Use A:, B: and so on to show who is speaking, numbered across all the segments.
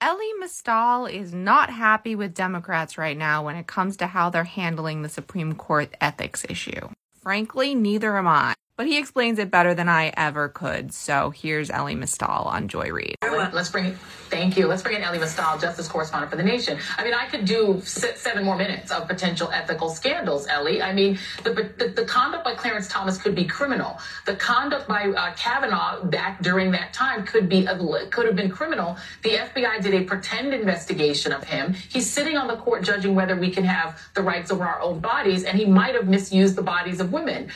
A: Elie Mystal is not happy with Democrats right now when it comes to how they're handling the Supreme Court ethics issue. Frankly, neither am I but he explains it better than I ever could. So here's Elie Mystal on Joy Reid.
B: Let's bring. Thank you. Let's bring in Elie Mystal, Justice Correspondent for The Nation. I mean, I could do seven more minutes of potential ethical scandals, Elie. I mean, the, the, the conduct by Clarence Thomas could be criminal. The conduct by uh, Kavanaugh back during that time could be could have been criminal. The FBI did a pretend investigation of him. He's sitting on the court judging whether we can have the rights over our own bodies, and he might have misused the bodies of women.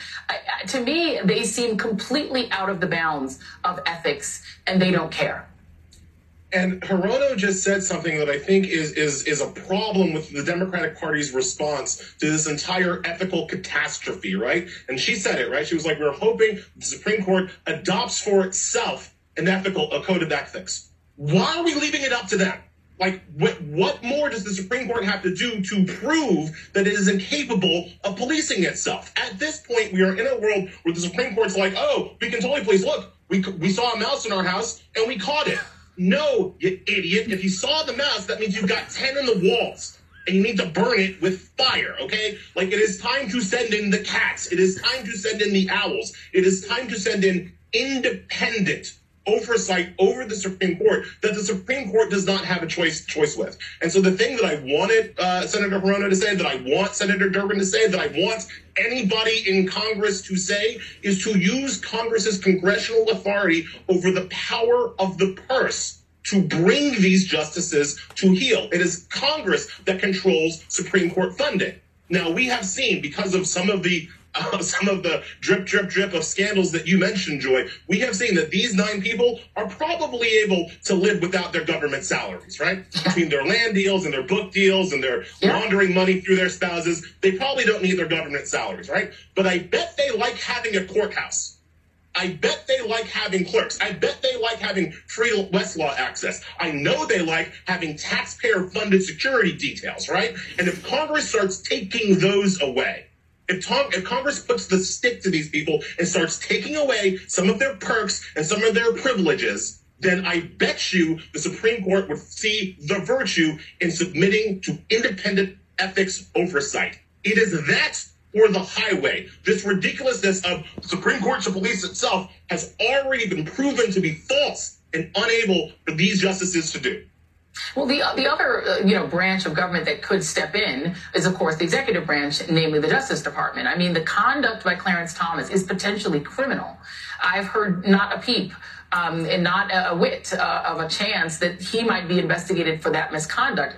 B: To me, they seem completely out of the bounds of ethics and they don't care.
C: And Hirono just said something that I think is is is a problem with the Democratic Party's response to this entire ethical catastrophe, right? And she said it, right? She was like, "We're hoping the Supreme Court adopts for itself an ethical a code of ethics." Why are we leaving it up to them? Like, what, what more does the Supreme Court have to do to prove that it is incapable of policing itself? At this point, we are in a world where the Supreme Court's like, oh, we can totally police. Look, we, we saw a mouse in our house and we caught it. No, you idiot. If you saw the mouse, that means you've got 10 in the walls and you need to burn it with fire, okay? Like it is time to send in the cats. It is time to send in the owls. It is time to send in independent oversight over the Supreme Court that the Supreme Court does not have a choice choice with. And so the thing that I wanted uh, Senator Hirono to say, that I want Senator Durbin to say, that I want anybody in Congress to say is to use Congress's congressional authority over the power of the purse to bring these justices to heel. It is Congress that controls Supreme Court funding. Now, we have seen, because of some of the some of the drip, drip, drip of scandals that you mentioned, Joy, we have seen that these nine people are probably able to live without their government salaries, right? Between their land deals and their book deals and their yeah. laundering money through their spouses, they probably don't need their government salaries, right? But I bet they like having a courthouse. I bet they like having clerks. I bet they like having free Westlaw access. I know they like having taxpayer funded security details, right? And if Congress starts taking those away, if, Tom, if Congress puts the stick to these people and starts taking away some of their perks and some of their privileges, then I bet you the Supreme Court would see the virtue in submitting to independent ethics oversight. It is that or the highway. This ridiculousness of the Supreme Court to police itself has already been proven to be false and unable for these justices to do.
B: Well, the the other uh, you know branch of government that could step in is, of course, the executive branch, namely the Justice Department. I mean, the conduct by Clarence Thomas is potentially criminal. I've heard not a peep. Um, and not a, a whit uh, of a chance that he might be investigated for that misconduct.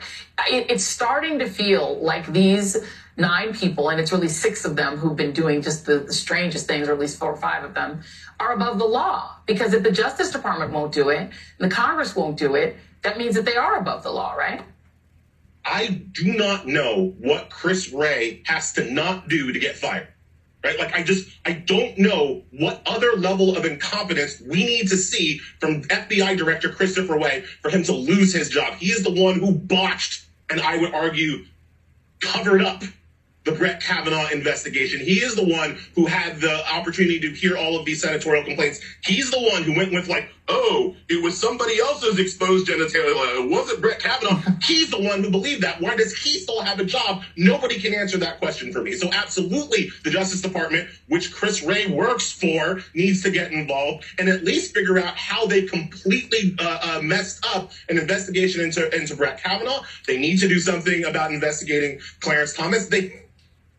B: It, it's starting to feel like these nine people, and it's really six of them who've been doing just the, the, strangest things, or at least four or five of them, are above the law. Because if the Justice Department won't do it, and the Congress won't do it, that means that they are above the law, right?
C: I do not know what Chris Wray has to not do to get fired. Right? Like I just I don't know what other level of incompetence we need to see from FBI Director Christopher Wray for him to lose his job. He is the one who botched and I would argue covered up the Brett Kavanaugh investigation. He is the one who had the opportunity to hear all of these senatorial complaints. He's the one who went with like, oh, it was somebody else's exposed genitalia. It wasn't Brett Kavanaugh. He's the one who believed that. Why does he still have a job? Nobody can answer that question for me. So absolutely, the Justice Department, which Chris Wray works for, needs to get involved and at least figure out how they completely uh, uh, messed up an investigation into into Brett Kavanaugh. They need to do something about investigating Clarence Thomas. They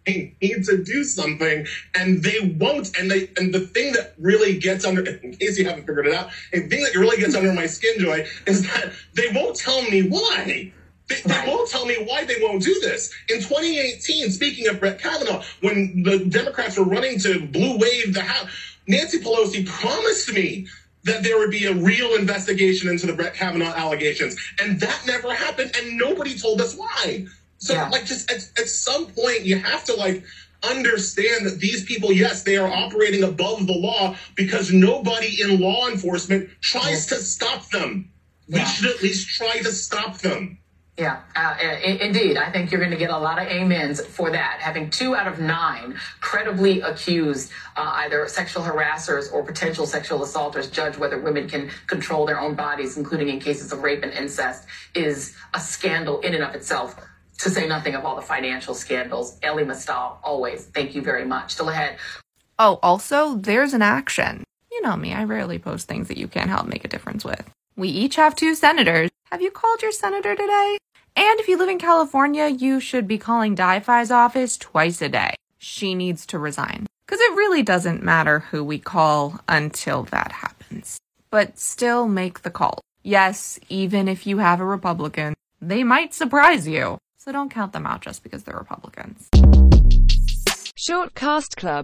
C: they need to do something and they won't. And they and the thing that really gets under in case you haven't figured it out, the thing that really gets under my skin, Joy, is that they won't tell me why. They, they, won't tell me why they won't do this. In 2018, speaking of Brett Kavanaugh, when the Democrats were running to blue wave the House, Nancy Pelosi promised me that there would be a real investigation into the Brett Kavanaugh allegations. And that never happened, and nobody told us why. So yeah. like just at, at some point you have to like understand that these people, yes, they are operating above the law because nobody in law enforcement tries to stop them. Yeah. We should at least try to stop them.
B: Yeah, uh, indeed. I think you're going to get a lot of amens for that. Having two out of nine credibly accused uh, either sexual harassers or potential sexual assaulters judge whether women can control their own bodies, including in cases of rape and incest, is a scandal in and of itself. To say nothing of all the financial scandals. Elie Mystal, always. Thank you very much. Still ahead.
A: Oh, also, there's an action. You know me, I rarely post things that you can't help make a difference with. We each have two senators. Have you called your senator today? And if you live in California, you should be calling Di-Fi's office twice a day. She needs to resign. Because it really doesn't matter who we call until that happens. But still make the call. Yes, even if you have a Republican, they might surprise you. So don't count them out just because they're Republicans.
D: Short Cast Club